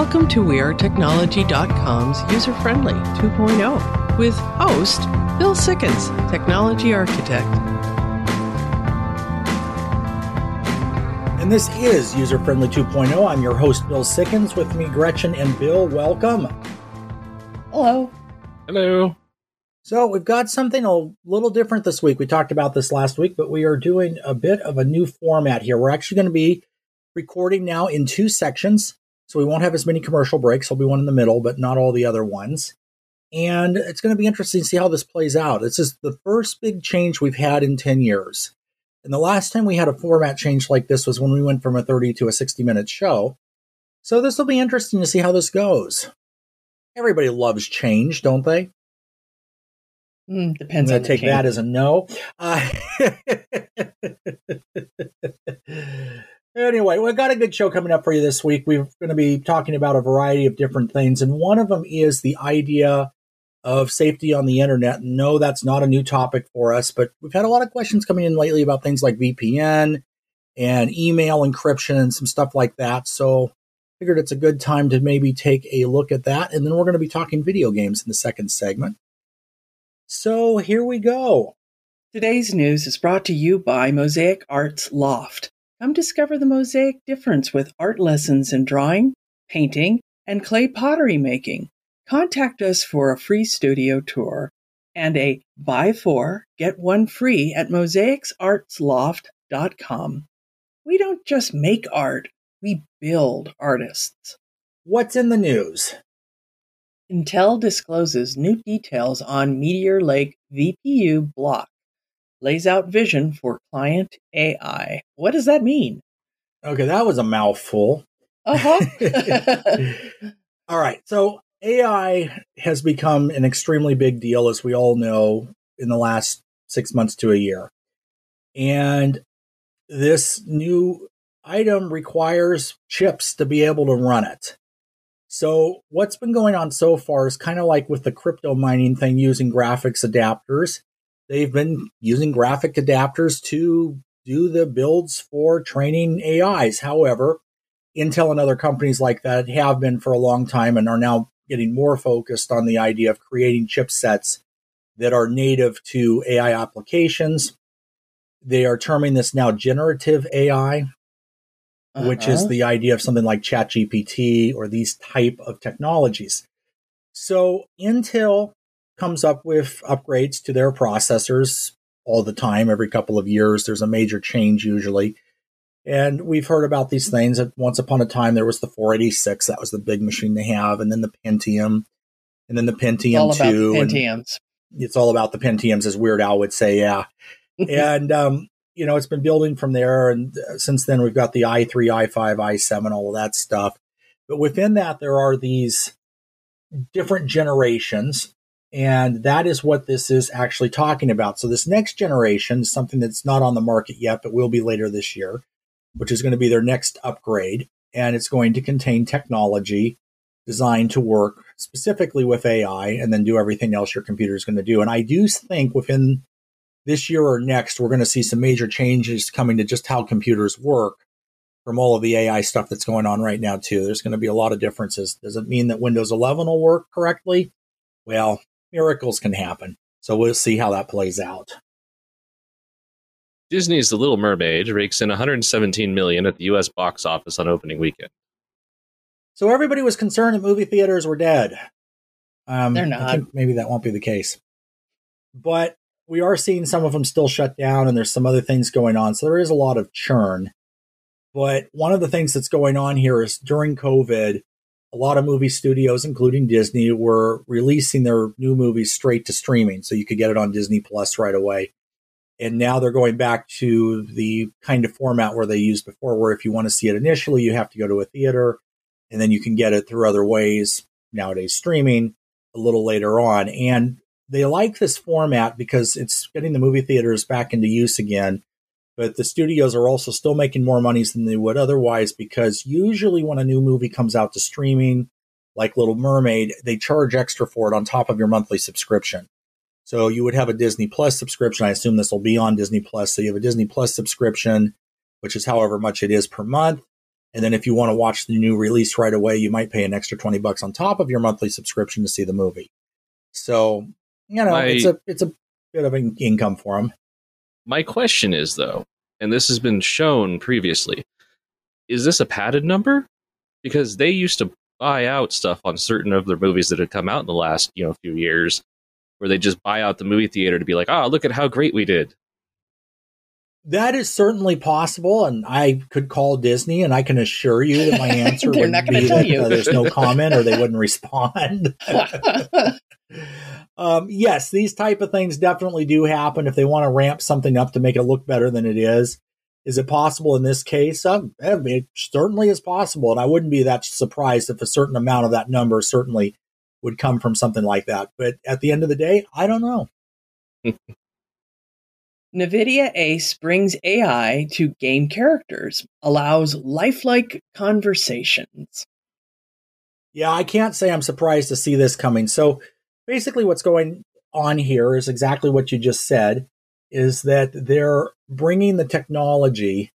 Welcome to WeAreTechnology.com's user friendly 2.0 with host Bill Sikkens, Technology Architect. And this is User Friendly 2.0. I'm your host, Bill Sikkens. With me, Gretchen and Bill. Welcome. Hello. Hello. So, we've got something a little different this week. We talked about this last week, but we are doing a bit of a new format here. We're actually going to be recording now in two sections. So we won't have as many commercial breaks. There'll be one in the middle, but not all the other ones. And it's going to be interesting to see how this plays out. This is the first big change we've had in 10 years. And the last time we had a format change like this was when we went from a 30 to a 60 minute show. So this will be interesting to see how this goes. Everybody loves change, don't they? Mm, depends I'm going to take change. that as a no. Uh, Anyway, we've got a good show coming up for you this week. We're going to be talking about a variety of different things, and one of them is the idea of safety on the internet. No, that's not a new topic for us, but we've had a lot of questions coming in lately about things like VPN and email encryption and some stuff like that. So, figured it's a good time to maybe take a look at that, and then we're going to be talking video games in the second segment. So, here we go. Today's news is brought to you by Mosaic Arts Loft. Come discover the mosaic difference with art lessons in drawing, painting, and clay pottery making. Contact us for a free studio tour and a buy four, get one free at mosaicsartsloft.com. We don't just make art, we build artists. What's in the news? Intel discloses new details on Meteor Lake VPU block lays out vision for client AI. What does that mean? Okay, that was a mouthful. Uh huh. all right. So AI has become an extremely big deal, as we all know, in the last six months to a year. And this new item requires chips to be able to run it. So, what's been going on so far is kind of like with the crypto mining thing using graphics adapters they've been using graphic adapters to do the builds for training AIs. However, Intel and other companies like that have been for a long time and are now getting more focused on the idea of creating chipsets that are native to AI applications. They are terming this now generative AI, uh-huh. which is the idea of something like ChatGPT or these type of technologies. So Intel comes up with upgrades to their processors all the time. Every couple of years, there's a major change usually. And we've heard about these things. Once upon a time, there was the 486. That was the big machine they have. And then the Pentium. And then the Pentium 2. The Pentiums. It's all about the Pentiums, as Weird Al would say. Yeah. and, um, you know, it's been building from there. And uh, since then, we've got the i3, i5, i7, all of that stuff. But within that, there are these different generations and that is what this is actually talking about. So this next generation is something that's not on the market yet, but will be later this year, which is going to be their next upgrade. And it's going to contain technology designed to work specifically with AI and then do everything else your computer is going to do. And I do think within this year or next, we're going to see some major changes coming to just how computers work from all of the AI stuff that's going on right now, too. There's going to be a lot of differences. Does it mean that Windows 11 will work correctly? Well, miracles can happen. So we'll see how that plays out. Disney's The Little Mermaid rakes in 117 million at the U.S. box office on opening weekend. So everybody was concerned that movie theaters were dead. Um, They're not. I think maybe that won't be the case, but we are seeing some of them still shut down, and there's some other things going on. So there is a lot of churn. But one of the things that's going on here is during COVID, a lot of movie studios, including Disney, were releasing their new movies straight to streaming. So you could get it on Disney Plus right away. And now they're going back to the kind of format where they used before, where if you want to see it initially, you have to go to a theater and then you can get it through other ways, nowadays streaming a little later on. And they like this format because it's getting the movie theaters back into use again but the studios are also still making more monies than they would otherwise because usually when a new movie comes out to streaming, like Little Mermaid, they charge extra for it on top of your monthly subscription. So you would have a Disney Plus subscription. I assume this will be on Disney Plus. So you have a Disney Plus subscription, which is however much it is per month. And then if you want to watch the new release right away, you might pay an extra 20 bucks on top of your monthly subscription to see the movie. So, you know, My- it's a it's a bit of an income for them. My question is though, and this has been shown previously, is this a padded number? Because they used to buy out stuff on certain of their movies that had come out in the last, you know, few years, where they just buy out the movie theater to be like, oh, look at how great we did. That is certainly possible, and I could call Disney, and I can assure you that my answer would not be tell that you. uh, there's no comment, or they wouldn't respond. um, yes, these type of things definitely do happen. If they want to ramp something up to make it look better than it is, is it possible in this case? Uh, it certainly is possible, and I wouldn't be that surprised if a certain amount of that number certainly would come from something like that. But at the end of the day, I don't know. NVIDIA Ace brings AI to game characters, allows lifelike conversations. Yeah, I can't say I'm surprised to see this coming. So basically, what's going on here is exactly what you just said is that they're bringing the technology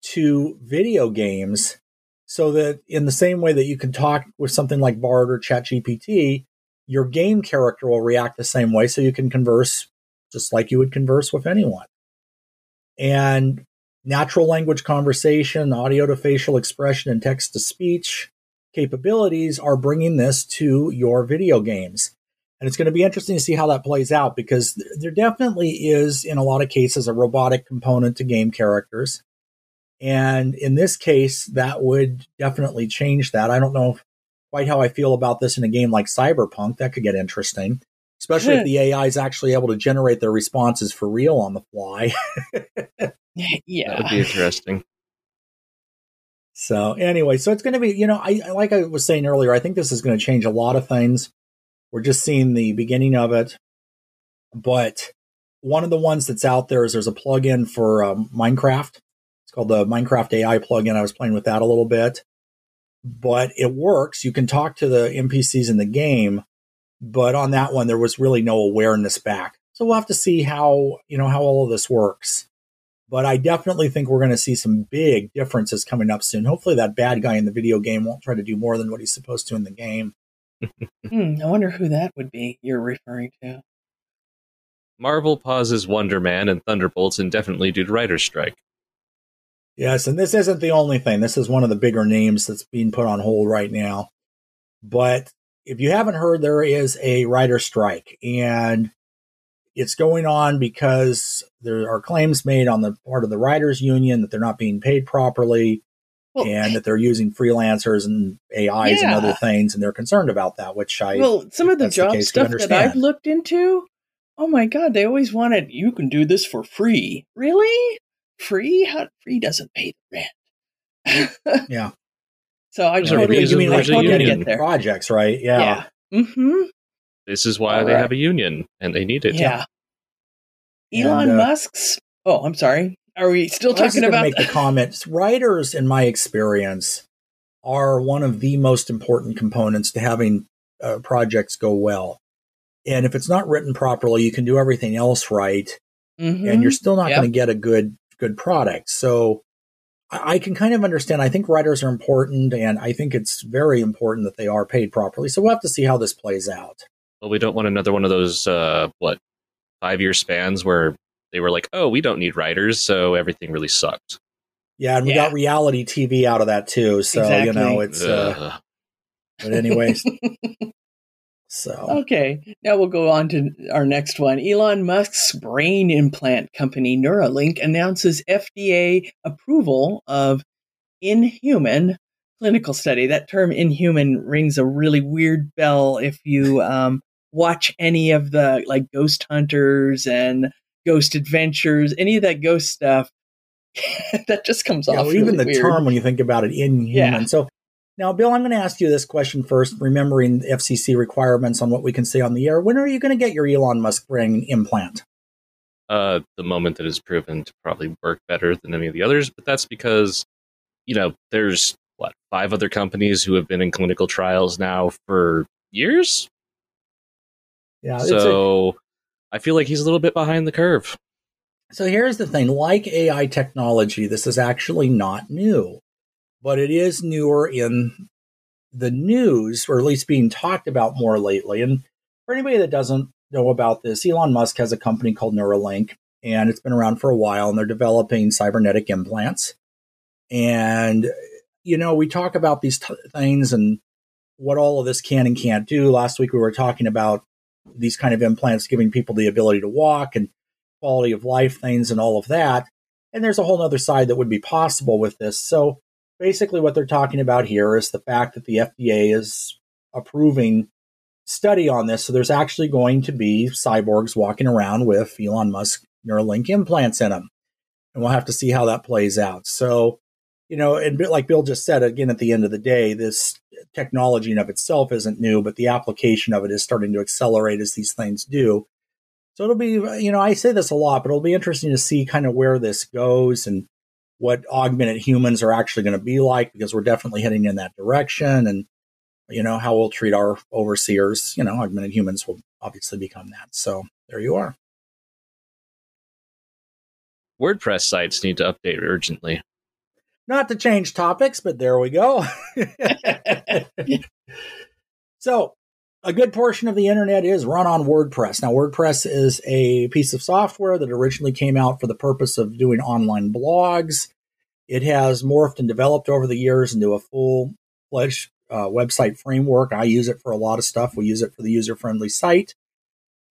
to video games so that in the same way that you can talk with something like Bard or ChatGPT, your game character will react the same way so you can converse just like you would converse with anyone. And natural language conversation, audio to facial expression, and text to speech capabilities are bringing this to your video games. And it's going to be interesting to see how that plays out because th- there definitely is, in a lot of cases, a robotic component to game characters. And in this case, that would definitely change that. I don't know quite how I feel about this in a game like Cyberpunk. That could get interesting, especially if hmm. the AI is actually able to generate their responses for real on the fly. Yeah. That would be interesting. So anyway, so it's going to be, you know, I I- like I was saying earlier, I think this is going to change a lot of things. We're just seeing the beginning of it, but one of the ones that's out there is there's a plugin for um, Minecraft. It's called the Minecraft AI plugin. I was playing with that a little bit, but it works. You can talk to the NPCs in the game, but on that one there was really no awareness back. So we'll have to see how you know how all of this works but I definitely think we're going to see some big differences coming up soon. Hopefully, that bad guy in the video game won't try to do more than what he's supposed to in the game. Hmm, I wonder who that would be you're referring to. Marvel pauses Wonder Man and Thunderbolts indefinitely due to writer's strike. Yes, and this isn't the only thing. This is one of the bigger names that's being put on hold right now. But if you haven't heard, there is a writer strike, and it's going on because there are claims made on the part of the writers' union that they're not being paid properly. Well, and that they're using freelancers and AIs and other things, and they're concerned about that. Which I well, some of the that's the job case, we stuff that understand. I've looked into, oh my god, they always wanted you can do this for free. Really? Free? How free doesn't pay the rent. Yeah. So I There's a totally, reason you mean like there's a totally union. get there. projects, right? Yeah. Yeah. Mm-hmm. This is why All they right. have a union and they need it. Yeah. And, Elon uh, Musk's. Oh, I'm sorry. Are we still I talking about? make the comments. Writers, in my experience, are one of the most important components to having uh, projects go well. And if it's not written properly, you can do everything else right, Mhm. and you're still not Yep. going to get a good good product. So I, I can kind of understand. I think writers are important, and I think it's very important that they are paid properly. So we'll have to see how this plays out. Well, we don't want another one of those, uh, what, five year spans where they were like, oh, we don't need writers, so everything really sucked. Yeah, and we Yeah. got reality TV out of that too. So you know, it's. Uh, but anyways, so Okay, now we'll go on to our next one. Elon Musk's brain implant company Neuralink announces FDA approval of inhuman clinical study. That term inhuman rings a really weird bell if you um, watch any of the like Ghost Hunters and Ghost Adventures, any of that ghost stuff. that just comes Yeah, off well, even the weird. term when you think about it, inhuman. Yeah. So now, Bill, I'm going to ask you this question first, remembering the FCC requirements on what we can say on the air. When are you going to get your Elon Musk brain implant? uh, the moment that is proven to probably work better than any of the others. But that's because, you know, there's what five other companies who have been in clinical trials now for years. Yeah. it's so I feel like he's a little bit behind the curve. so here's the thing: like AI technology, this is actually not new. but it is newer in the news, or at least being talked about more lately. And for anybody that doesn't know about this, Elon Musk has a company called Neuralink, and it's been around for a while, and they're developing cybernetic implants. And, you know, we talk about these t- things and what all of this can and can't do. Last week we were talking about these kind of implants giving people the ability to walk and quality of life things and all of that. And there's a whole other side that would be possible with this. So basically what they're talking about here is the fact that the FDA is approving study on this. So there's actually going to be cyborgs walking around with Elon Musk Neuralink implants in them. And we'll have to see how that plays out. So you know, and like Bill just said, again, at the end of the day, this technology in of itself isn't new, but the application of it is starting to accelerate as these things do. So it'll be, you know, I say this a lot, but it'll be interesting to see kind of where this goes and what augmented humans are actually going to be like because we're definitely heading in that direction and, you know, how we'll treat our overseers. You know, augmented humans will obviously become that. So there you are. WordPress sites need to update urgently. Not to change topics, but there we go. so, a good portion of the internet is run on WordPress. Now, WordPress is a piece of software that originally came out for the purpose of doing online blogs. It has morphed and developed over the years into a full fledged uh, website framework. I use it for a lot of stuff. We use it for the user friendly site.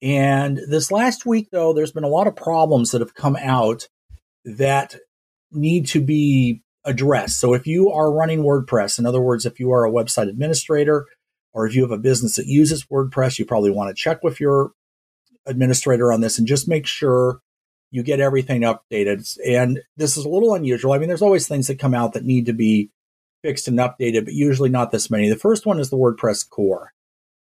And this last week, though, there's been a lot of problems that have come out that need to be address. So if you are running WordPress, in other words, if you are a website administrator or if you have a business that uses WordPress, you probably want to check with your administrator on this and just make sure you get everything updated. And this is a little unusual. I mean, there's always things that come out that need to be fixed and updated, but usually not this many. The first one is the WordPress core.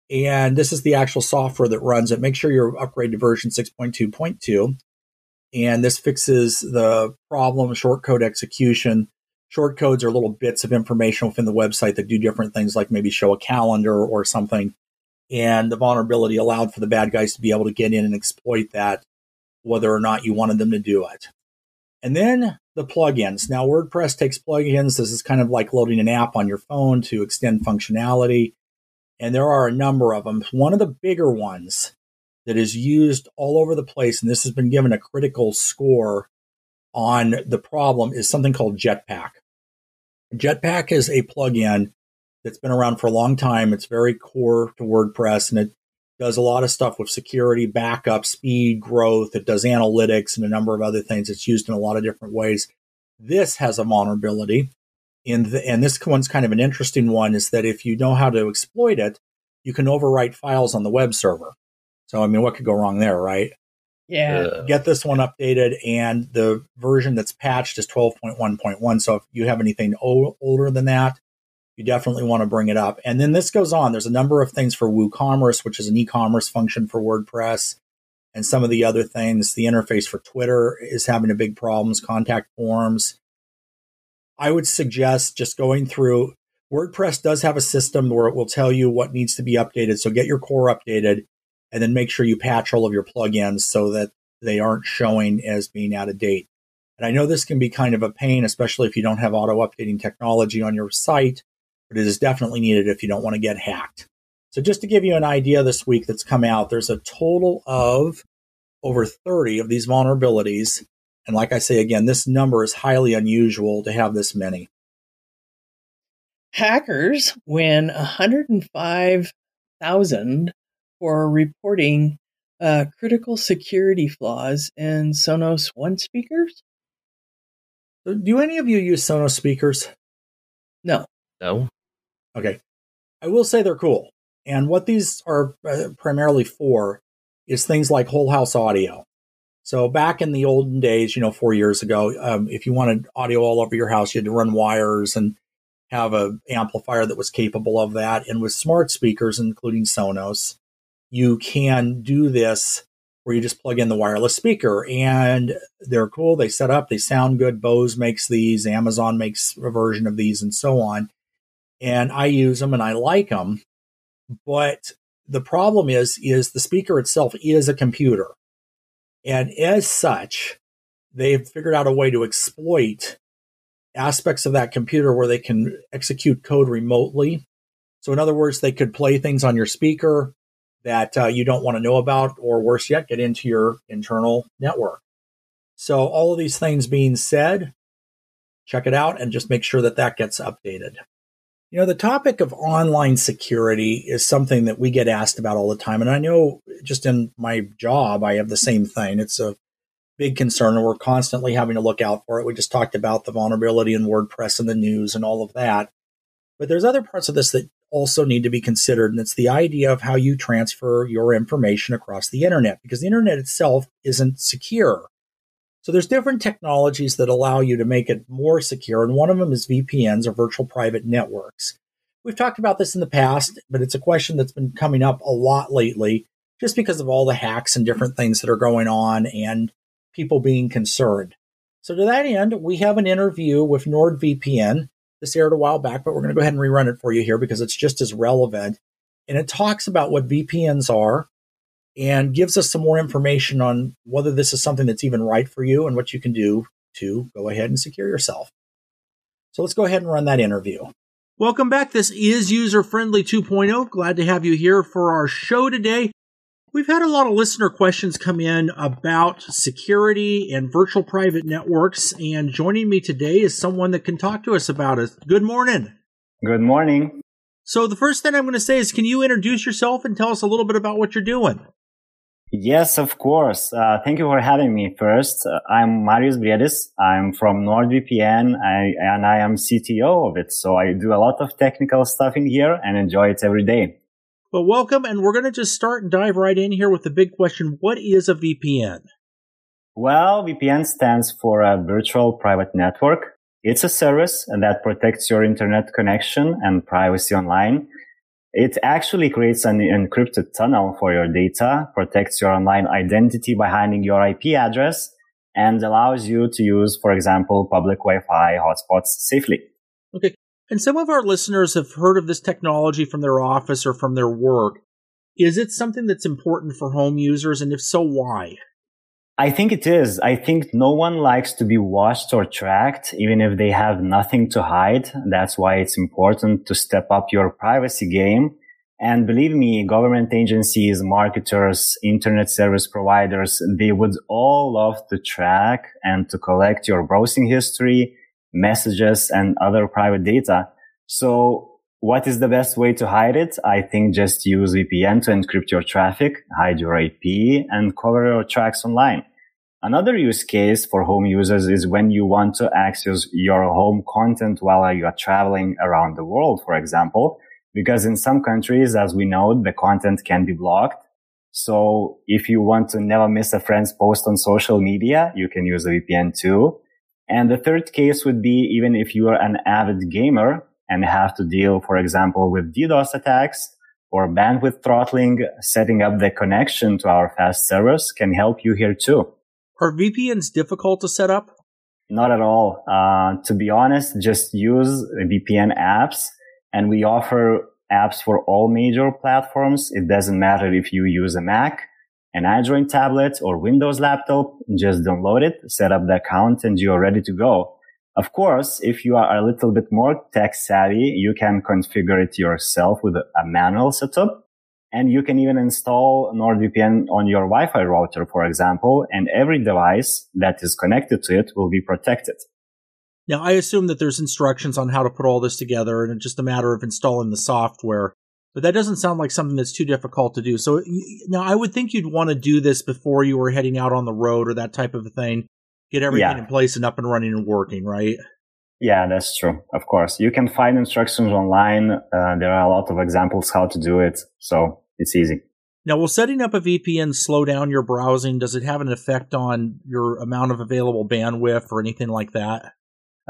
And this is the actual software that runs it. Make sure you're upgraded to version 6.2.2. And this fixes the problem, short code execution short codes are little bits of information within the website that do different things, like maybe show a calendar or something. And the vulnerability allowed for the bad guys to be able to get in and exploit that, whether or not you wanted them to do it. And then the plugins. Now, WordPress takes plugins. This is kind of like loading an app on your phone to extend functionality. And there are a number of them. One of the bigger ones that is used all over the place, and this has been given a critical score on the problem, is something called Jetpack. Jetpack is a plugin that's been around for a long time. It's very core to WordPress and it does a lot of stuff with security, backup, speed, growth. It does analytics and a number of other things. It's used in a lot of different ways. This has a vulnerability. In the, and this one's kind of an interesting one is that if you know how to exploit it, you can overwrite files on the web server. So, I mean, what could go wrong there, right? Yeah. Get this one updated, and the version that's patched is 12.1.1. So if you have anything o- older than that, you definitely want to bring it up. And then this goes on. There's a number of things for WooCommerce, which is an e-commerce function for WordPress, and some of the other things. The interface for Twitter is having a big problems. Contact forms. I would suggest just going through. WordPress does have a system where it will tell you what needs to be updated. So get your core updated and then make sure you patch all of your plugins so that they aren't showing as being out of date. And I know this can be kind of a pain, especially if you don't have auto updating technology on your site, but it is definitely needed if you don't want to get hacked. So just to give you an idea this week that's come out, there's a total of over 30 of these vulnerabilities. And like I say again, this number is highly unusual to have this many. Hackers win 105,000 for reporting uh, critical security flaws in Sonos One speakers. Do any of you use Sonos speakers? No. No. Okay. I will say they're cool. And what these are uh, primarily for is things like whole house audio. So back in the olden days, you know, four years ago, um, if you wanted audio all over your house, you had to run wires and have a amplifier that was capable of that. And with smart speakers, including Sonos, you can do this where you just plug in the wireless speaker and they're cool. They set up, they sound good. Bose makes these, Amazon makes a version of these, and so on. And I use them and I like them. But the problem is, is the speaker itself is a computer. And as such, they've figured out a way to exploit aspects of that computer where they can execute code remotely. So, in other words, they could play things on your speaker that uh, you don't want to know about, or worse yet, get into your internal network. So, all of these things being said, check it out and just make sure that that gets updated. You know, the topic of online security is something that we get asked about all the time. And I know just in my job, I have the same thing. It's a big concern, and we're constantly having to look out for it. We just talked about the vulnerability in WordPress and the news and all of that. But there's other parts of this that also need to be considered, and it's the idea of how you transfer your information across the internet, because the internet itself isn't secure. So there's different technologies that allow you to make it more secure, and one of them is VPNs or virtual private networks. We've talked about this in the past, but it's a question that's been coming up a lot lately just because of all the hacks and different things that are going on and people being concerned. So to that end, we have an interview with NordVPN. This aired a while back, but we're going to go ahead and rerun it for you here because it's just as relevant. And it talks about what VPNs are and gives us some more information on whether this is something that's even right for you and what you can do to go ahead and secure yourself. So let's go ahead and run that interview. Welcome back. This is User Friendly 2.0. Glad to have you here for our show today. We've had a lot of listener questions come in about security and virtual private networks, and joining me today is someone that can talk to us about it. Good morning. Good morning. So, the first thing I'm going to say is can you introduce yourself and tell us a little bit about what you're doing? Yes, of course. Uh, thank you for having me first. Uh, I'm Marijus Briedis. I'm from NordVPN I, and I am CTO of it. So I do a lot of technical stuff in here and enjoy it every day. Well, welcome. And we're going to just start and dive right in here with the big question. What is a VPN? Well, VPN stands for a virtual private network. It's a service that protects your internet connection and privacy online. It actually creates an encrypted tunnel for your data, protects your online identity by hiding your IP address, and allows you to use, for example, public Wi-Fi hotspots safely. Okay. And some of our listeners have heard of this technology from their office or from their work. Is it something that's important for home users? And if so, why? I think it is. I think no one likes to be watched or tracked, even if they have nothing to hide. That's why it's important to step up your privacy game. And believe me, government agencies, marketers, internet service providers, they would all love to track and to collect your browsing history, messages and other private data. So what is the best way to hide it? I think just use VPN to encrypt your traffic, hide your IP and cover your tracks online. Another use case for home users is when you want to access your home content while you are traveling around the world, for example, because in some countries, as we know, the content can be blocked. So if you want to never miss a friend's post on social media, you can use a VPN too. And the third case would be even if you are an avid gamer and have to deal, for example, with DDoS attacks or bandwidth throttling, setting up the connection to our fast servers can help you here too. Are VPNs difficult to set up? Not at all. Uh, to be honest, just use VPN apps and we offer apps for all major platforms. It doesn't matter if you use a Mac an Android tablet or Windows laptop, just download it, set up the account and you're ready to go. Of course, if you are a little bit more tech savvy, you can configure it yourself with a manual setup. And you can even install NordVPN on your Wi-Fi router, for example, and every device that is connected to it will be protected. Now, I assume that there's instructions on how to put all this together and it's just a matter of installing the software but that doesn't sound like something that's too difficult to do. So now I would think you'd want to do this before you were heading out on the road or that type of a thing. Get everything yeah. in place and up and running and working, right? Yeah, that's true. Of course, you can find instructions online. Uh, there are a lot of examples how to do it, so it's easy. Now, will setting up a VPN slow down your browsing? Does it have an effect on your amount of available bandwidth or anything like that?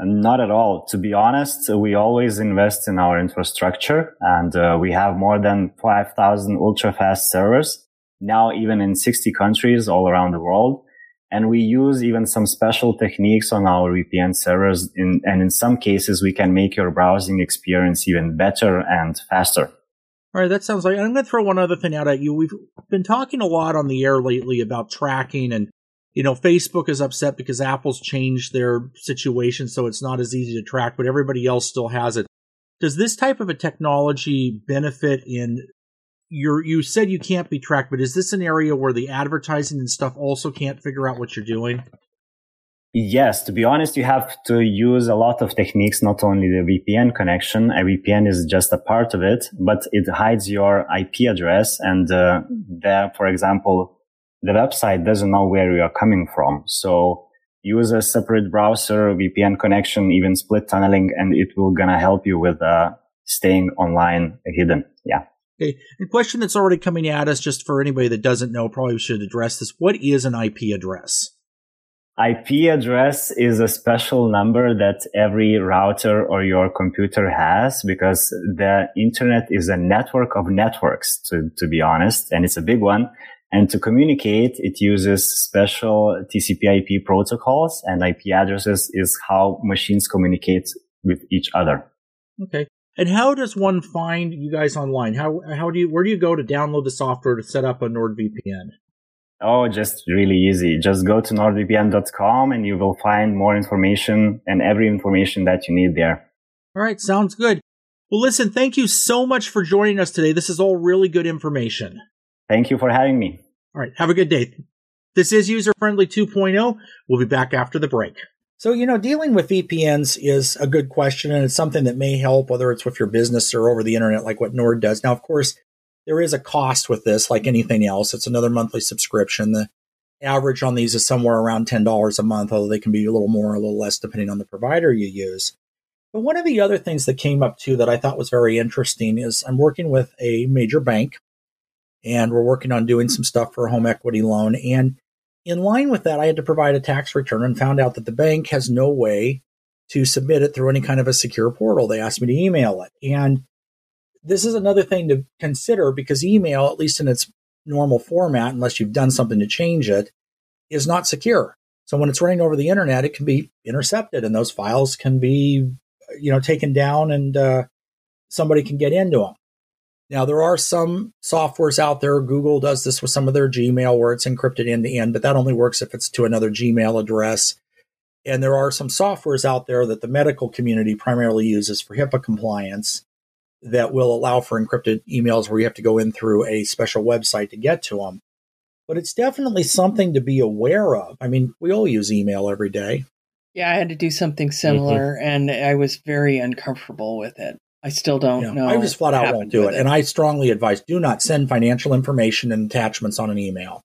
Not at all. To be honest, we always invest in our infrastructure and uh, we have more than 5,000 ultra fast servers now even in 60 countries all around the world. And we use even some special techniques on our VPN servers. In, and in some cases, we can make your browsing experience even better and faster. All right, that sounds like I'm going to throw one other thing out at you. We've been talking a lot on the air lately about tracking and you know, Facebook is upset because Apple's changed their situation so it's not as easy to track, but everybody else still has it. Does this type of a technology benefit in your you said you can't be tracked, but is this an area where the advertising and stuff also can't figure out what you're doing? Yes, to be honest, you have to use a lot of techniques, not only the VPN connection. A VPN is just a part of it, but it hides your IP address. And uh, there, for example, the website doesn't know where you are coming from. So use a separate browser, VPN connection, even split tunneling, and it will gonna help you with uh, staying online hidden. Yeah. Okay. A question that's already coming at us, just for anybody that doesn't know, probably should address this. What is an IP address? IP address is a special number that every router or your computer has because the internet is a network of networks, to, to be honest, and it's a big one. And to communicate, it uses special TCP IP protocols and IP addresses is how machines communicate with each other. Okay. And how does one find you guys online? How, how do you, where do you go to download the software to set up a NordVPN? Oh, just really easy. Just go to nordvpn.com and you will find more information and every information that you need there. All right. Sounds good. Well, listen, thank you so much for joining us today. This is all really good information. Thank you for having me. All right. Have a good day. This is User Friendly 2.0. We'll be back after the break. So, you know, dealing with VPNs is a good question and it's something that may help, whether it's with your business or over the internet, like what Nord does. Now, of course, there is a cost with this, like anything else. It's another monthly subscription. The average on these is somewhere around $10 a month, although they can be a little more, or a little less, depending on the provider you use. But one of the other things that came up too that I thought was very interesting is I'm working with a major bank and we're working on doing some stuff for a home equity loan. And in line with that, I had to provide a tax return and found out that the bank has no way to submit it through any kind of a secure portal. They asked me to email it. And this is another thing to consider because email, at least in its normal format, unless you've done something to change it, is not secure. So when it's running over the internet, it can be intercepted and those files can be, you know, taken down and uh, somebody can get into them. Now, there are some softwares out there. Google does this with some of their Gmail where it's encrypted end to end, but that only works if it's to another Gmail address. And there are some softwares out there that the medical community primarily uses for HIPAA compliance that will allow for encrypted emails where you have to go in through a special website to get to them. But it's definitely something to be aware of. I mean, we all use email every day. Yeah, I had to do something similar mm-hmm. and I was very uncomfortable with it. I still don't yeah, know. I just flat out won't do it. it. And I strongly advise do not send financial information and attachments on an email.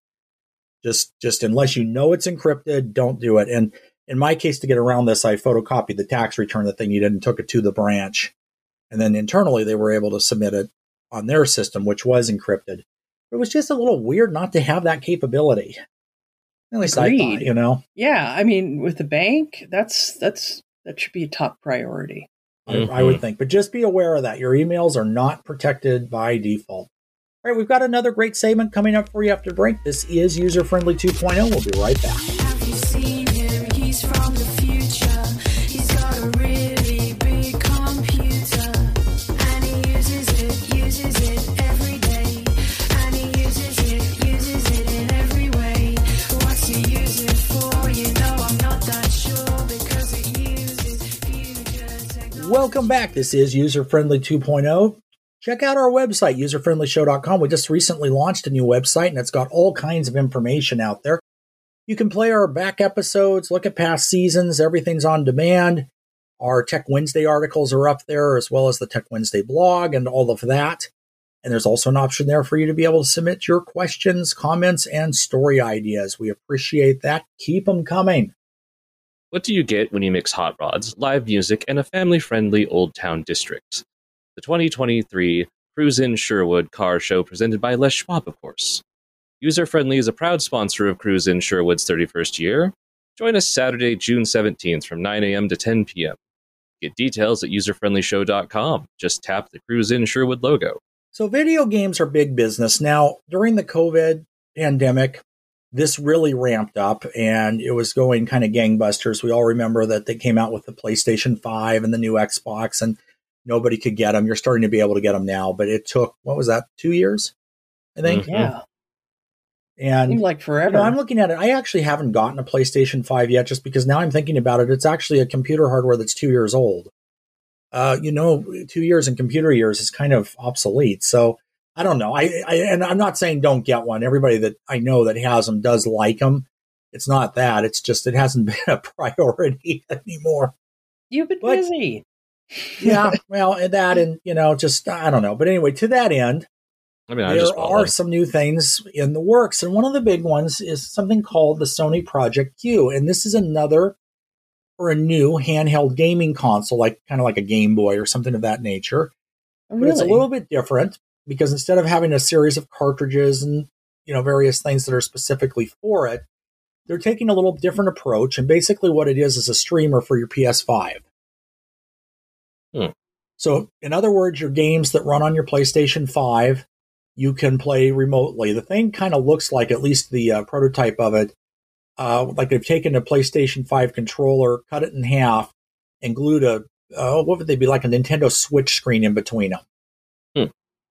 Just just unless you know it's encrypted, don't do it. And in my case, to get around this, I photocopied the tax return that they needed and took it to the branch. And then internally they were able to submit it on their system, which was encrypted. It was just a little weird not to have that capability. At least Agreed. I thought, you know. Yeah, I mean, with the bank, that's that's that should be a top priority. Mm-hmm. I, I, would mm-hmm. think. But just be aware of that. Your emails are not protected by default. All right, we've got another great segment coming up for you after break. This is User Friendly 2.0. We'll be right back. Welcome back. This is User Friendly 2.0. Check out our website, userfriendlyshow.com. We just recently launched a new website and it's got all kinds of information out there. You can play our back episodes, look at past seasons, everything's on demand. Our Tech Wednesday articles are up there, as well as the Tech Wednesday blog and all of that. And there's also an option there for you to be able to submit your questions, comments, and story ideas. We appreciate that. Keep them coming. What do you get when you mix hot rods, live music, and a family friendly Old Town district? The 2023 Cruise in Sherwood car show presented by Les Schwab, of course. User Friendly is a proud sponsor of Cruise in Sherwood's 31st year. Join us Saturday, June 17th from 9 a.m. to 10 p.m. Get details at userfriendlyshow.com. Just tap the Cruise in Sherwood logo. So, video games are big business. Now, during the COVID pandemic, this really ramped up and it was going kind of gangbusters. We all remember that they came out with the PlayStation 5 and the new Xbox and nobody could get them. You're starting to be able to get them now, but it took, what was that, two years? I think. Mm-hmm. Yeah. And Seemed like you forever. know, I'm looking at it. I actually haven't gotten a PlayStation 5 yet just because now I'm thinking about it. It's actually a computer hardware that's two years old. Uh, you know, two years in computer years is kind of obsolete. So I don't know. I, I and I'm not saying don't get one. Everybody that I know that has them does like them. It's not that. It's just it hasn't been a priority anymore. You've been But- busy. Yeah, well, and that and you know, just I don't know. But anyway, to that end, I mean, I there just are one. some new things in the works, and one of the big ones is something called the Sony Project Q, and this is another or a new handheld gaming console, like kind of like a Game Boy or something of that nature. Oh, But it's a little bit different because instead of having a series of cartridges and you know various things that are specifically for it, they're taking a little different approach, and basically what it is is a streamer for your PS5. Hmm. So, in other words, your games that run on your PlayStation 5, you can play remotely. The thing kind of looks like, at least the uh, prototype of it, uh, like they've taken a PlayStation 5 controller, cut it in half, and glued a, uh, what would they be like, a Nintendo Switch screen in between them.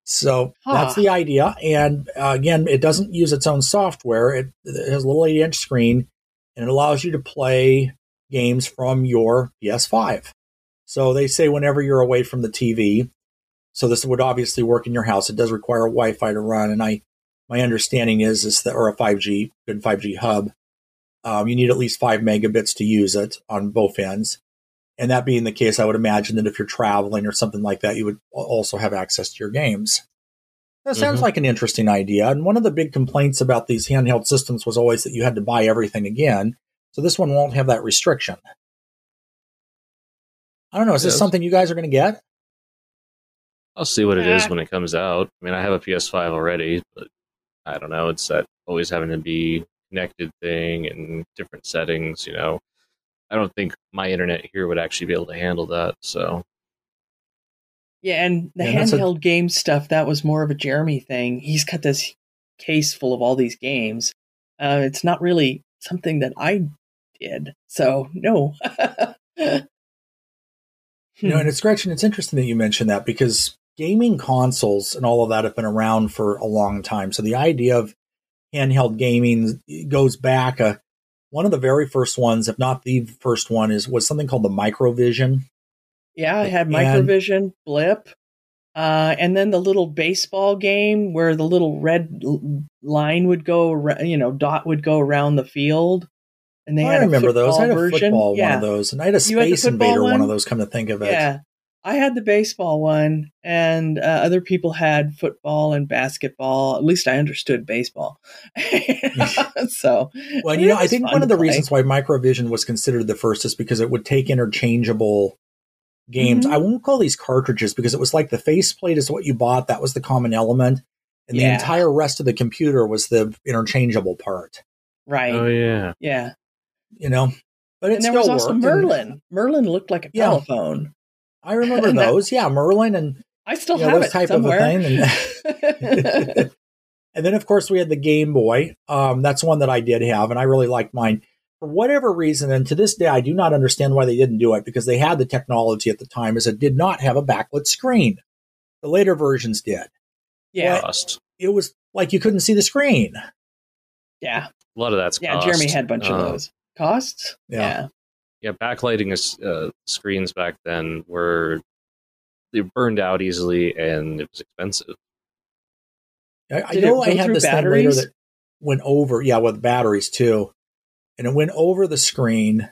So Huh. that's the idea. And uh, again, it doesn't use its own software. It, it has a little 8 inch screen and it allows you to play games from your PS5. So they say whenever you're away from the TV. So this would obviously work in your house. It does require Wi-Fi to run, and I my understanding is is that or a 5G good 5G hub. Um, you need at least five megabits to use it on both ends. And that being the case, I would imagine that if you're traveling or something like that, you would also have access to your games. That sounds Mhm. like an interesting idea. And one of the big complaints about these handheld systems was always that you had to buy everything again. So this one won't have that restriction. I don't know. Is this something you guys are going to get? I'll see what it is when it comes out. I mean, I have a PS5 already, but I don't know. It's that always having to be connected thing and different settings. You know, I don't think my internet here would actually be able to handle that. So Yeah, and the Yeah, that's a- handheld game stuff, that was more of a Jeremy thing. He's got this case full of all these games. Uh, it's not really something that I did. So, no. You know, and it's Gretchen, it's interesting that you mentioned that because gaming consoles and all of that have been around for a long time. So the idea of handheld gaming goes back. Uh, one of the very first ones, if not the first one, is was something called the Microvision. yeah, I had And- Microvision, Blip, uh, and then the little baseball game where the little red line would go, you know, dot would go around the field. And they I had remember a those. I had a version. football yeah. one of those, and I had a You had Space Invader one? one? of those. Come to think of it, Yeah. I had the baseball one, and uh, other people had football and basketball. At least I understood baseball. so, Well, it you know, I think one of the play. reasons why Microvision was considered the first is because it would take interchangeable games. Mhm. I won't call these cartridges because it was like the faceplate is what you bought. That was the common element. And the entire rest of the computer was the interchangeable part, right? oh yeah, yeah. you know? But it And there still was also worked, and Merlin. Merlin looked like a Yeah. telephone. I remember And that- those. yeah, Merlin and I still you know, have those it type somewhere. of a thing. And, and then, of course, we had the Game Boy. Um, that's one that I did have, and I really liked mine. For whatever reason, and to this day, I do not understand why they didn't do it because they had the technology at the time, is it did not have a backlit screen. The later versions did. yeah, cost. It was like you couldn't see the screen. yeah, A lot of that's yeah. cost. Jeremy had a bunch of Uh, those. Costs? Yeah. Yeah. Yeah, backlighting is, uh, screens back then were they burned out easily and it was expensive. I, I know I had through this thing later that went over, yeah, with batteries too, and it went over the screen,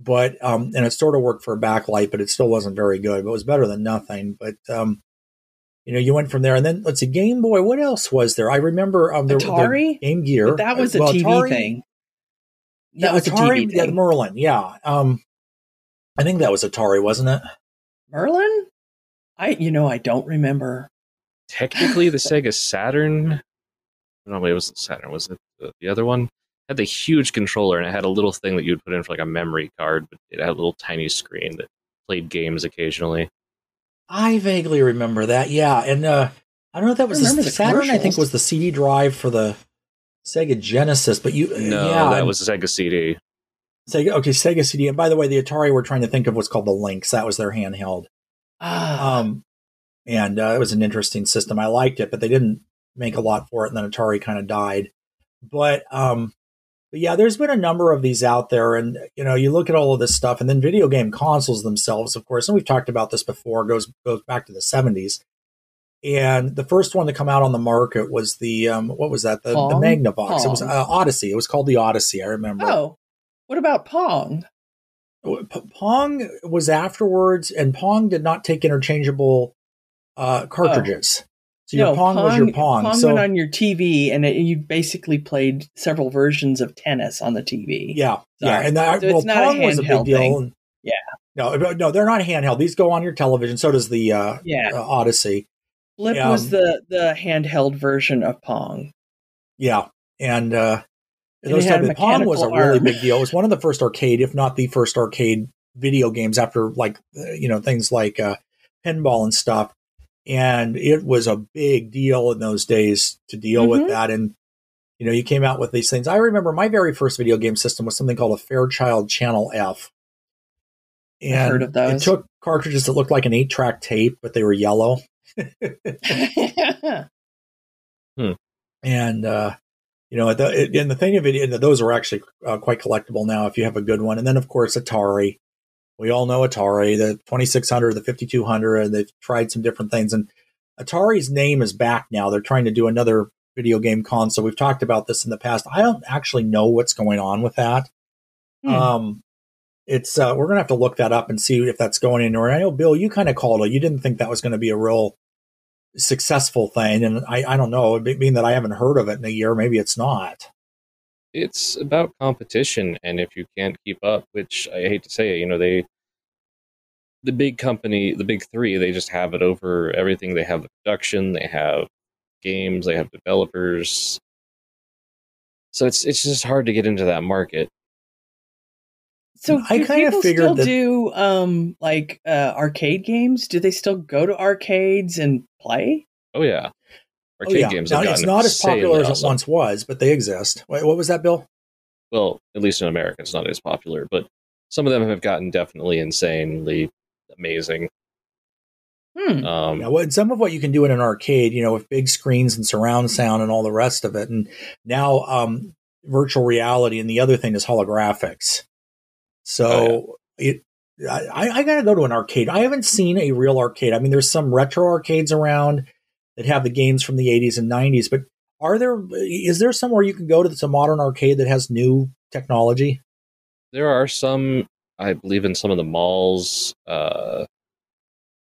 but um, and it sort of worked for a backlight, but it still wasn't very good. But it was better than nothing. But um, you know, you went from there, and then let's see, Game Boy. What else was there? I remember um, there the Atari? Game Gear. But that was a Well, TV Atari- thing. Yeah, That was a Atari. TV Yeah, thing. Merlin. Yeah, um, I think that was Atari, wasn't it? Merlin? I, you know, I don't remember. Technically, the Sega Saturn. No, wait, it wasn't Saturn. Was it the, the other one? Had the huge controller and it had a little thing that you'd put in for like a memory card, but it had a little tiny screen that played games occasionally. I vaguely remember that. Yeah, and uh, I don't know if that was the the Saturn. I think commercials. was the CD drive for the Sega Genesis, but you No, yeah, that and was the Sega CD. Sega. Okay, Sega CD. And by the way, the Atari we're trying to think of was called the Lynx. That was their handheld. Ah, Um, and uh, it was an interesting system. I liked it, but they didn't make a lot for it. And then Atari kind of died. But um, but yeah, there's been a number of these out there, and you know, you look at all of this stuff, and then video game consoles themselves, of course, and we've talked about this before, goes goes back to the 70s. And the first one to come out on the market was the um, what was that? The, the Pong? Magnavox. It was uh, Odyssey. It was called the Odyssey. I remember. Oh, what about Pong? Pong was afterwards, and Pong did not take interchangeable uh, cartridges. So your no, Pong, was your Pong. Pong so went on your TV, and it, you basically played several versions of tennis on the TV. yeah, yeah, and that, So well, Pong was a big deal. thing. Yeah. no, no, they're not handheld. These go on your television. So does the uh, Yeah. uh, Odyssey. Flip was the the handheld version of Pong. Yeah, and uh, And those type of Pong was a mechanical really big deal. It was one of the first arcade, if not the first arcade video games after like uh, you know things like uh, pinball and stuff. And it was a big deal in those days to deal with Mhm. that. And you know, you came out with these things. I remember my very first video game system was something called a Fairchild Channel F. And heard of it took cartridges that looked like an eight-track tape, but they were yellow. and uh, you know, the, and the thing of it, and those are actually uh, quite collectible now if you have a good one. And then, of course, Atari. We all know Atari, the 2600, the 5200. and They've tried some different things, and Atari's name is back now. They're trying to do another video game console. We've talked about this in the past. I don't actually know what's going on with that. Hmm. Um, it's uh, we're gonna have to look that up and see if that's going anywhere. I know Bill, you kind of called it. You didn't think that was going to be a real successful thing, and I, I don't know. Being that I haven't heard of it in a year, maybe it's not. it's about competition and if you can't keep up which i hate to say it you know they the big company the big three they just have it over everything they have the production they have games they have developers so it's it's just hard to get into that market so I do kinda people figured still that- do um like uh, arcade games? Do they still go to arcades and play? oh yeah Oh, arcade yeah. games Now, it's not as popular as insanely it awesome. once was, but they exist. Wait, what was that, Bill? well at least in america it's not as popular but some of them have gotten definitely insanely amazing Hmm. um Yeah, well, some of what you can do in an arcade, you know, with big screens and surround sound and all the rest of it, and now um, virtual reality, and the other thing is holographics. So Oh, it, I, I got to go to an arcade. I haven't seen a real arcade. I mean, there's some retro arcades around that have the games from the 80s and 90s, but are there? Is there somewhere you can go to that's a modern arcade that has new technology? there are some i believe in some of the malls uh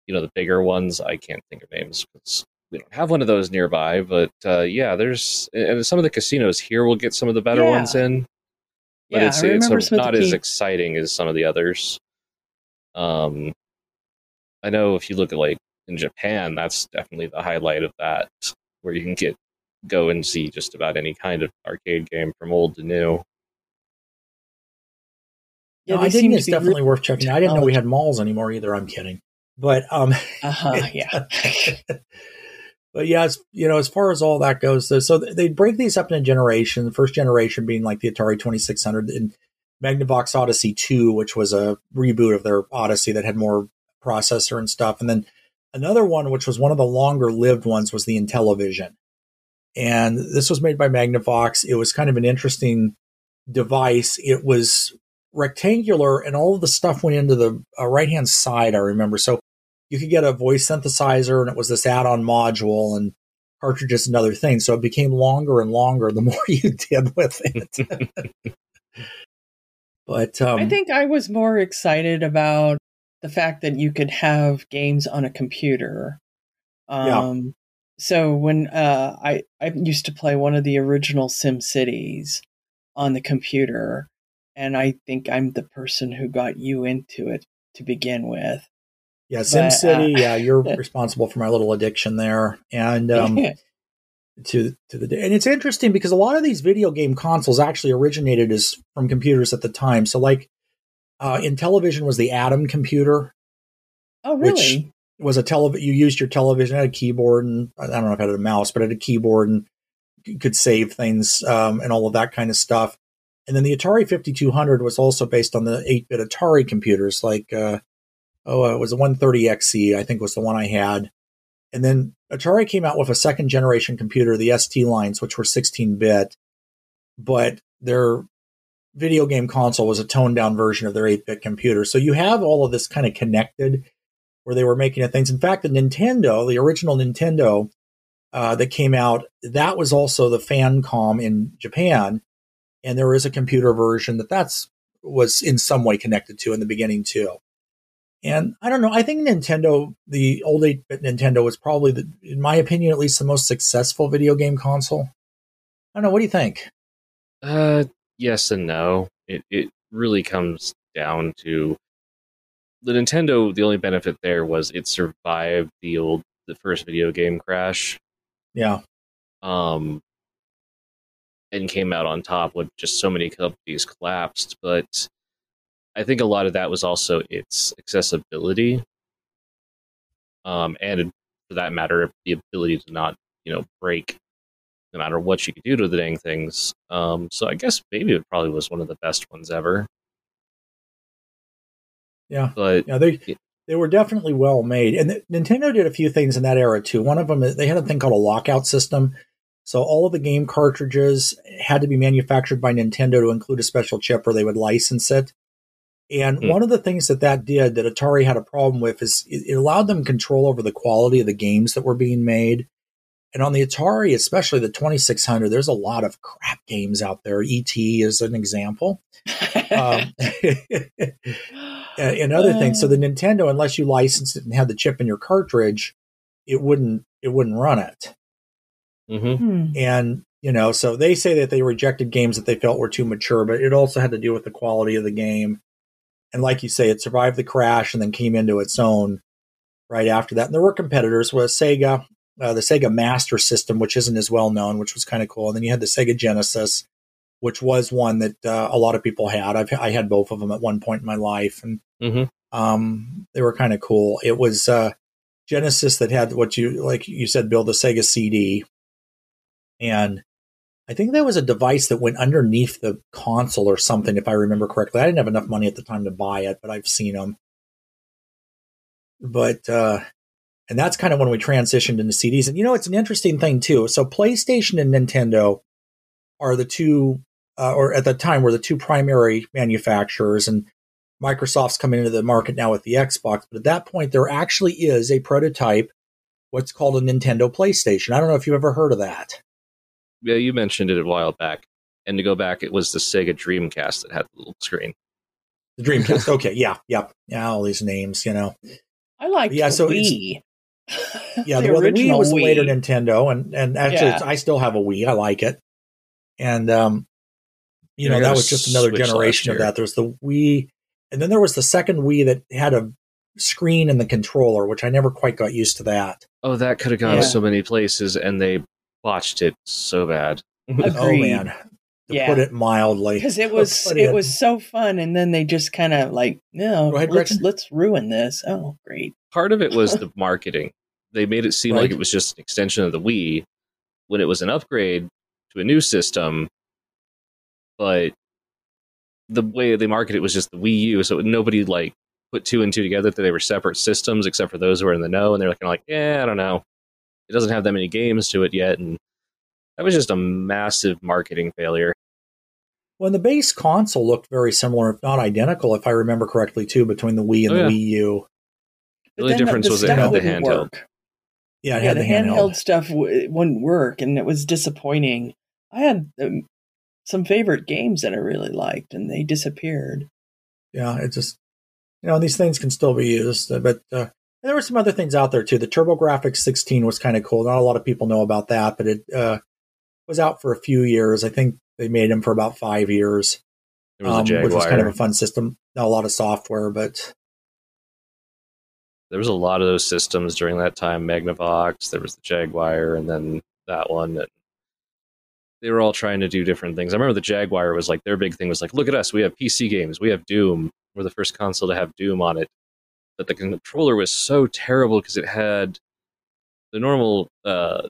you know the bigger ones i can't think of names because we don't have one of those nearby but uh yeah there's and some of the casinos here will get some of the better Yeah. ones in but yeah, it's I it's remember a- not as exciting as some of the others um i know if you look at like in japan that's definitely the highlight of that where you can get go and see just about any kind of arcade game from old to new Yeah, No, I think seem it's be definitely worth checking. out. I didn't know we had malls anymore either. I'm kidding, but um, Uh-huh, yeah. but yeah, as, you know, as far as all that goes, so, so they break these up into generation. The first generation being like the Atari 2600 and Magnavox Odyssey 2, which was a reboot of their Odyssey that had more processor and stuff. And then another one, which was one of the longer lived ones, was the Intellivision. And this was made by Magnavox. It was kind of an interesting device. It was rectangular and all of the stuff went into the uh, right hand side, I remember. So you could get a voice synthesizer and it was this add-on module and cartridges and other things. So it became longer and longer the more you did with it. but um, I think I was more excited about the fact that you could have games on a computer. Yeah. Um, So when uh, I I used to play one of the original Sim Cities on the computer, and I think I'm the person who got you into it to begin with. Yeah, but, SimCity, uh, yeah, you're responsible for my little addiction there. And um, to to the and it's interesting because a lot of these video game consoles actually originated as from computers at the time. So like uh, Intellivision was the Atom computer. oh, which- really? It was a television. You used your television, it had a keyboard, and I don't know if it had a mouse, but it had a keyboard and could save things um, and all of that kind of stuff. And then the Atari 5200 was also based on the 8 bit Atari computers, like, uh, oh, it was a 130XE, I think was the one I had. And then Atari came out with a second generation computer, the ST lines, which were 16 bit. but their video game console was a toned down version of their 8 bit computer. So you have all of this kind of connected where they were making things. In fact, the Nintendo, the original Nintendo uh, that came out, that was also the Famicom in Japan. And there is a computer version that that's was in some way connected to in the beginning too. And I don't know. I think Nintendo, the old 8 bit Nintendo, was probably, the, in my opinion, at least the most successful video game console. I don't know. What do you think? Uh, yes and no. It it really comes down to the Nintendo. The only benefit there was it survived the old the first video game crash. Yeah. Um, and came out on top when just so many companies collapsed. But I think a lot of that was also its accessibility, um, and for that matter, the ability to not, you know, break no matter what you could do to the dang things. Um, so I guess maybe it probably was one of the best ones ever. Yeah, but yeah, they they were definitely well made, and the, Nintendo did a few things in that era too. One of them, is they had a thing called a lockout system. So all of the game cartridges had to be manufactured by Nintendo to include a special chip, or they would license it. And mm. one of the things that that did that Atari had a problem with is it allowed them control over the quality of the games that were being made. And on the Atari, especially the 2600, there's a lot of crap games out there. ET is an example. um, and other things. So the Nintendo, unless you licensed it and had the chip in your cartridge, it wouldn't it wouldn't run it. Mm-hmm. Hmm. And you know, so they say that they rejected games that they felt were too mature, but it also had to do with the quality of the game. And like you say, it survived the crash and then came into its own right after that. And there were competitors with Sega, uh, the Sega Master System, which isn't as well known, which was kind of cool. And then you had the Sega Genesis, which was one that uh, a lot of people had. I've I had both of them at one point in my life, and mm-hmm. um, they were kind of cool. It was uh, Genesis that had what you like you said, Bill the Sega CD, and I think there was a device that went underneath the console or something, if I remember correctly. I didn't have enough money at the time to buy it, but I've seen them. But uh, and that's kind of when we transitioned into CDs. And you know, it's an interesting thing too. So PlayStation and Nintendo are the two uh, or at the time were the two primary manufacturers, and Microsoft's coming into the market now with the Xbox. But at that point, there actually is a prototype, what's called a Nintendo PlayStation. I don't know if you've ever heard of that. Yeah, you mentioned it a while back. And to go back, it was the Sega Dreamcast that had the little screen. The Dreamcast. okay, yeah, yeah, yeah. All these names, you know. I like yeah. So Wii. yeah, the, well, the Wii was Wii. later Nintendo, and and actually, yeah. I still have a Wii. I like it, and um, you know, that was just another generation of that. There was the Wii, and then there was the second Wii that had a screen and the controller, which I never quite got used to that. Oh, that could have gone yeah. so many places, and they botched it so bad. oh man, to yeah. put it mildly, because it was it, it, was so fun, and then they just kind of like, no, ahead, let's let's ruin this. Oh, great. Part of it was the marketing. They made it seem right. like it was just an extension of the Wii, when it was an upgrade to a new system but the way they marketed it was just the Wii U, so nobody like put two and two together that they were separate systems, except for those who were in the know, and they're kind of like, yeah, I don't know, it doesn't have that many games to it yet, and that was just a massive marketing failure. When the base console looked very similar, if not identical, if I remember correctly, too, between the Wii and oh, yeah. the Wii U. The only difference the was it had the handheld. Work. Yeah, yeah, the, the handheld. handheld. stuff w- wouldn't work, and it was disappointing. I had um, some favorite games that I really liked, and they disappeared. Yeah, it just you know these things can still be used, but uh, there were some other things out there too. The TurboGrafx 16 was kind of cool. Not a lot of people know about that, but it uh, was out for a few years. I think they made them for about five years, um, which was kind of a fun system. Not a lot of software, but there was a lot of those systems during that time. Magnavox, there was the Jaguar, and then that one. And they were all trying to do different things. I remember the Jaguar was like their big thing was like, look at us, we have PC games, we have Doom. We're the first console to have Doom on it. But the controller was so terrible because it had the normal uh,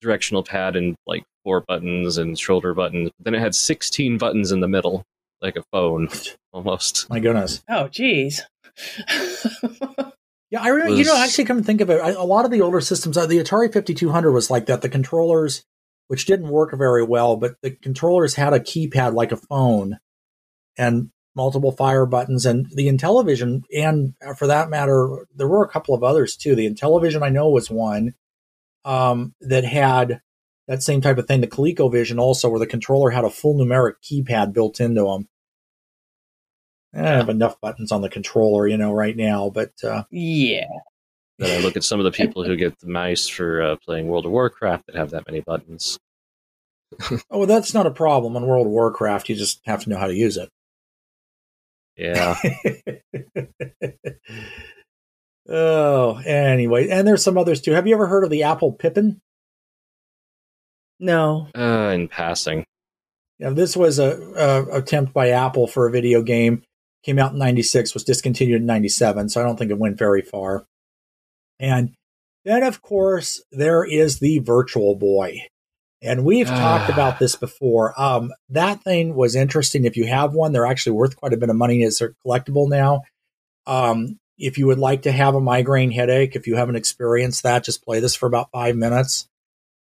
directional pad and like four buttons and shoulder buttons. Then it had 16 buttons in the middle, like a phone almost. My goodness. Oh, geez. yeah, I remember, was, you know, actually come to think of it, I, a lot of the older systems, uh, the Atari 5200 was like that. The controllers which didn't work very well. But the controllers had a keypad like a phone and multiple fire buttons. And the Intellivision, and for that matter, there were a couple of others too. The Intellivision, I know, was one um, that had that same type of thing. The ColecoVision also, where the controller had a full numeric keypad built into them. I have enough buttons on the controller, you know, right now, but uh, yeah. Then I look at some of the people who get the mice for uh, playing World of Warcraft that have that many buttons. oh, that's not a problem on World of Warcraft. You just have to know how to use it. Yeah. oh, anyway, and there's some others too. Have you ever heard of the Apple Pippin? No. Uh, in passing. Yeah, this was a, a attempt by Apple for a video game. Came out in '96, was discontinued in '97, so I don't think it went very far. And then, of course, there is the Virtual Boy. And we've talked about this before. Um, that thing was interesting. If you have one, they're actually worth quite a bit of money as they're collectible now. Um, if you would like to have a migraine headache, if you haven't experienced that, just play this for about five minutes.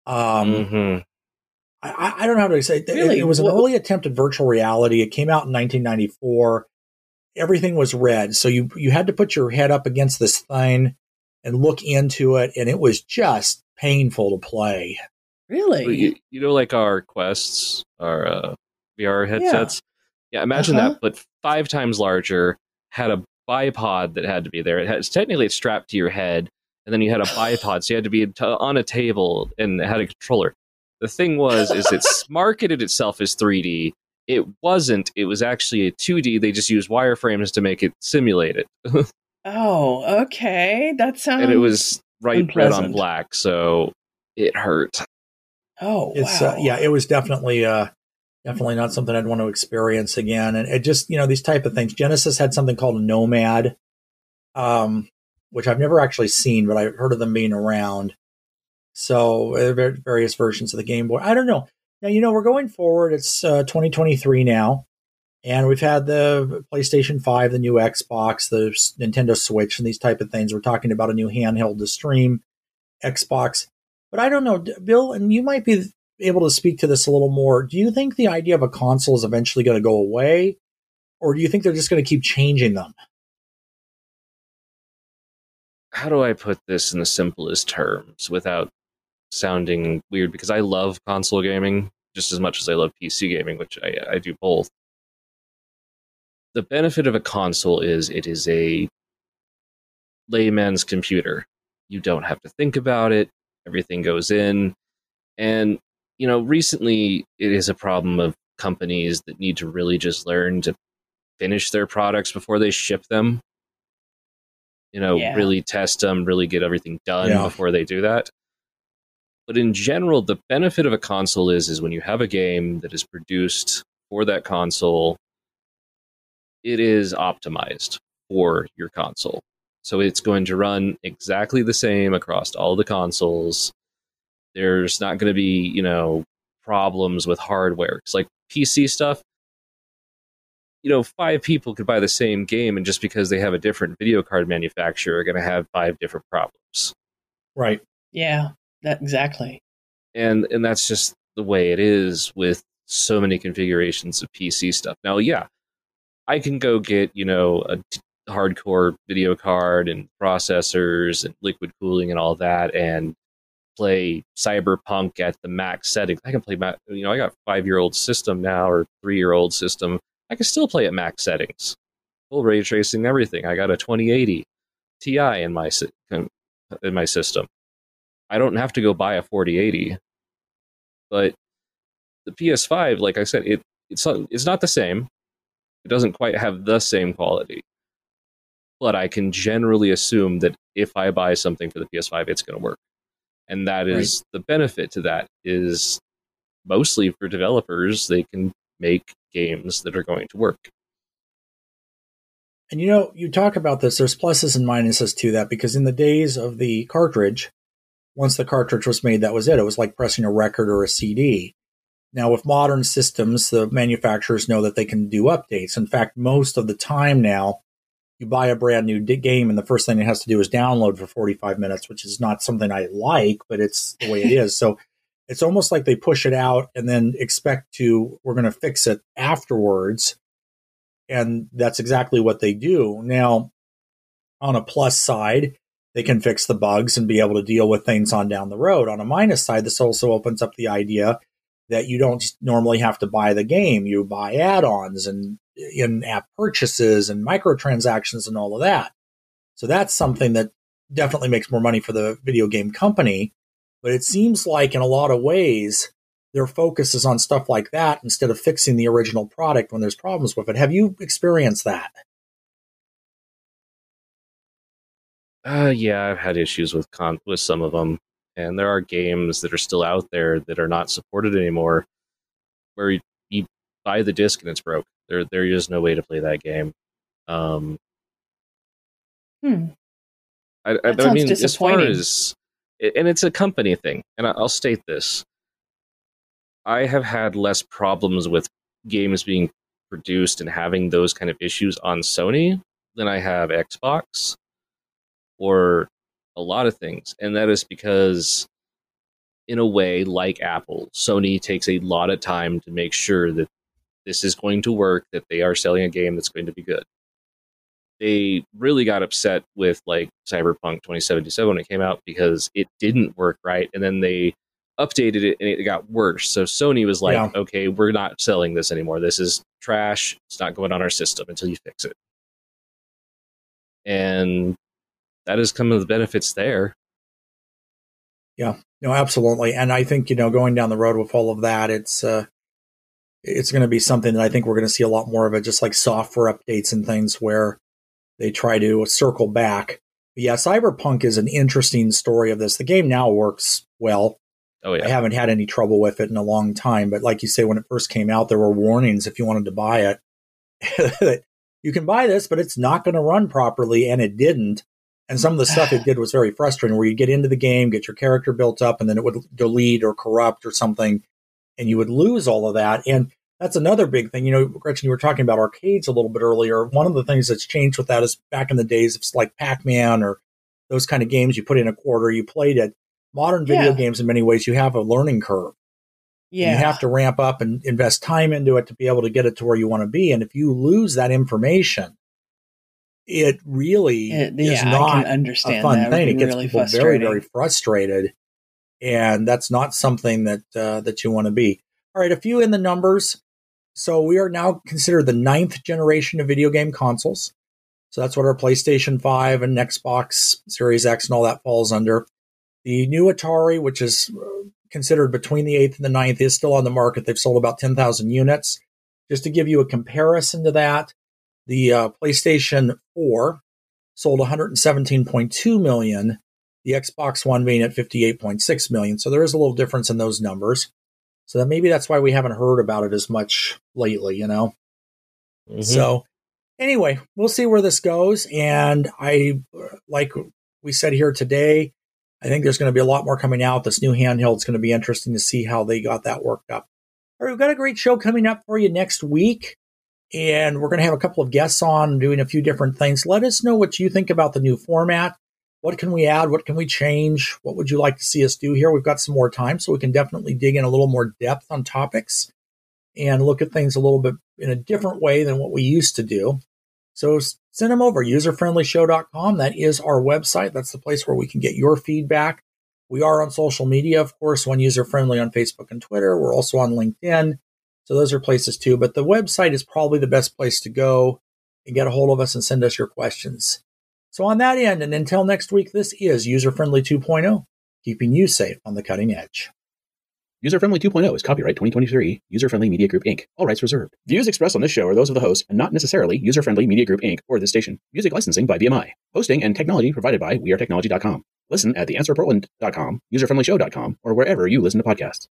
Um, mm-hmm. I, I, don't know how to say. Really? It, it was an early attempt at virtual reality. It came out in 1994. Everything was red, so you you had to put your head up against this thing and look into it, and it was just painful to play. Really? You, you, know, like our quests, our uh, VR headsets. Yeah, yeah imagine uh-huh. that, but five times larger. Had a bipod that had to be there. It has technically it's strapped to your head, and then you had a bipod, so you had to be t- on a table and had a controller. The thing was, is it's marketed itself as 3D. It wasn't. It was actually a 2D. They just used wireframes to make it simulate it. oh, okay. That sounds. And it was right red on black, so it hurt. Oh, it's wow. uh, yeah, it was definitely uh, definitely not something I'd want to experience again. And it just you know these type of things. Genesis had something called Nomad, um, which I've never actually seen, but I've heard of them being around. So uh, various versions of the Game Boy. I don't know. Now you know we're going forward. It's uh, 2023 now, and we've had the PlayStation 5, the new Xbox, the Nintendo Switch, and these type of things. We're talking about a new handheld to stream Xbox. But I don't know, Bill, and you might be able to speak to this a little more. Do you think the idea of a console is eventually going to go away, or do you think they're just going to keep changing them? How do I put this in the simplest terms without sounding weird? Because I love console gaming just as much as I love PC gaming, which I, I do both. The benefit of a console is it is a layman's computer. You don't have to think about it everything goes in. And, you know, recently it is a problem of companies that need to really just learn to finish their products before they ship them. You know, yeah. really test them, really get everything done yeah. before they do that. But in general, the benefit of a console is is when you have a game that is produced for that console, it is optimized for your console. So it's going to run exactly the same across all the consoles. There's not going to be, you know, problems with hardware. It's like PC stuff. You know, five people could buy the same game, and just because they have a different video card manufacturer, are going to have five different problems. Right. Yeah. That exactly. And and that's just the way it is with so many configurations of PC stuff. Now, yeah, I can go get you know a hardcore video card and processors and liquid cooling and all that and play cyberpunk at the max settings. I can play you know i got five year old system now or three year old system. I can still play at max settings. Full ray tracing everything. I got a 2080 ti in my in my system. I don't have to go buy a 4080 but the ps5 like i said it it's it's not the same. It doesn't quite have the same quality but I can generally assume that if I buy something for the PS5, it's going to work. And that is right. the benefit to that is mostly for developers, they can make games that are going to work. And you know, you talk about this, there's pluses and minuses to that because in the days of the cartridge, once the cartridge was made, that was it. It was like pressing a record or a CD. Now, with modern systems, the manufacturers know that they can do updates. In fact, most of the time now, you buy a brand new game and the first thing it has to do is download for 45 minutes, which is not something I like, but it's the way it is. So it's almost like they push it out and then expect to we're going to fix it afterwards. And that's exactly what they do. Now on a plus side they can fix the bugs and be able to deal with things on down the road. On a minus side this also opens up the idea that you don't normally have to buy the game. You buy add-ons and in-app purchases and microtransactions and all of that so that's something that definitely makes more money for the video game company but it seems like in a lot of ways, their focus is on stuff like that instead of fixing the original product when there's problems with it. Have you experienced that? Uh, yeah, I've had issues with con- with some of them, and there are games that are still out there that are not supported anymore, where you, you buy the disc and it's broke. There, there is no way to play that game. Um, hmm. I, I, I mean, as far as and it's a company thing. And I'll state this: I have had less problems with games being produced and having those kind of issues on Sony than I have Xbox or a lot of things, and that is because in a way, like Apple, Sony takes a lot of time to make sure that this is going to work, that they are selling a game that's going to be good they really got upset with like Cyberpunk 2077 when it came out because it didn't work right, and then they updated it and it got worse. So Sony was like, yeah. "Okay, we're not selling this anymore. This is trash. It's not going on our system until you fix it." And that is some of the benefits there. Yeah, no, absolutely. And I think you know, going down the road with all of that, it's uh, it's going to be something that I think we're going to see a lot more of it, just like software updates and things where they try to circle back. But yeah, Cyberpunk is an interesting story of this. The game now works well. Oh yeah. I haven't had any trouble with it in a long time, but like you say, when it first came out, there were warnings if you wanted to buy it. you can buy this, but it's not going to run properly, and it didn't. And some of the stuff it did was very frustrating, where you get into the game, get your character built up, and then it would delete or corrupt or something, and you would lose all of that. And that's another big thing. You know, Gretchen, you were talking about arcades a little bit earlier. One of the things that's changed with that is back in the days of like Pac Man or those kind of games, you put in a quarter, you played it. Modern video yeah. games, in many ways, you have a learning curve. Yeah. You have to ramp up and invest time into it to be able to get it to where you want to be. And if you lose that information, it really it, is yeah, not a fun thing. It gets really people very, very frustrated. And that's not something that uh, that you want to be. All right, a few in the numbers. So we are now considered the ninth generation of video game consoles. So that's what our PlayStation 5 and Xbox Series X and all that falls under. The new Atari, which is uh, considered between the eighth and the ninth, is still on the market. They've sold about 10,000 units. Just to give you a comparison to that, the uh, PlayStation 4 sold 117.2 million, the Xbox One being at 58.6 million. So there is a little difference in those numbers. So that maybe that's why we haven't heard about it as much lately, you know? Mm-hmm. So anyway, we'll see where this goes. And I, like we said here today, I think there's going to be a lot more coming out. This new handheld is going to be interesting to see how they got that worked up. All right, we've got a great show coming up for you next week. And we're going to have a couple of guests on doing a few different things. Let us know what you think about the new format. What can we add? What can we change? What would you like to see us do here? We've got some more time, so we can definitely dig in a little more depth on topics and look at things a little bit in a different way than what we used to do. So send them over, userfriendlyshow.com. That is our website. That's the place where we can get your feedback. We are on social media, of course, one user friendly on Facebook and Twitter. We're also on LinkedIn. So those are places too. But the website is probably the best place to go and get a hold of us and send us your questions. So, on that end, and until next week, this is User Friendly 2.0, keeping you safe on the cutting edge. User Friendly 2.0 is copyright 2023, User Friendly Media Group Inc., all rights reserved. Views expressed on this show are those of the host and not necessarily User Friendly Media Group Inc. or this station. Music licensing by BMI. Hosting and technology provided by wearetechnology.com. Listen at theanswerportland.com, userfriendlyshow.com, or wherever you listen to podcasts.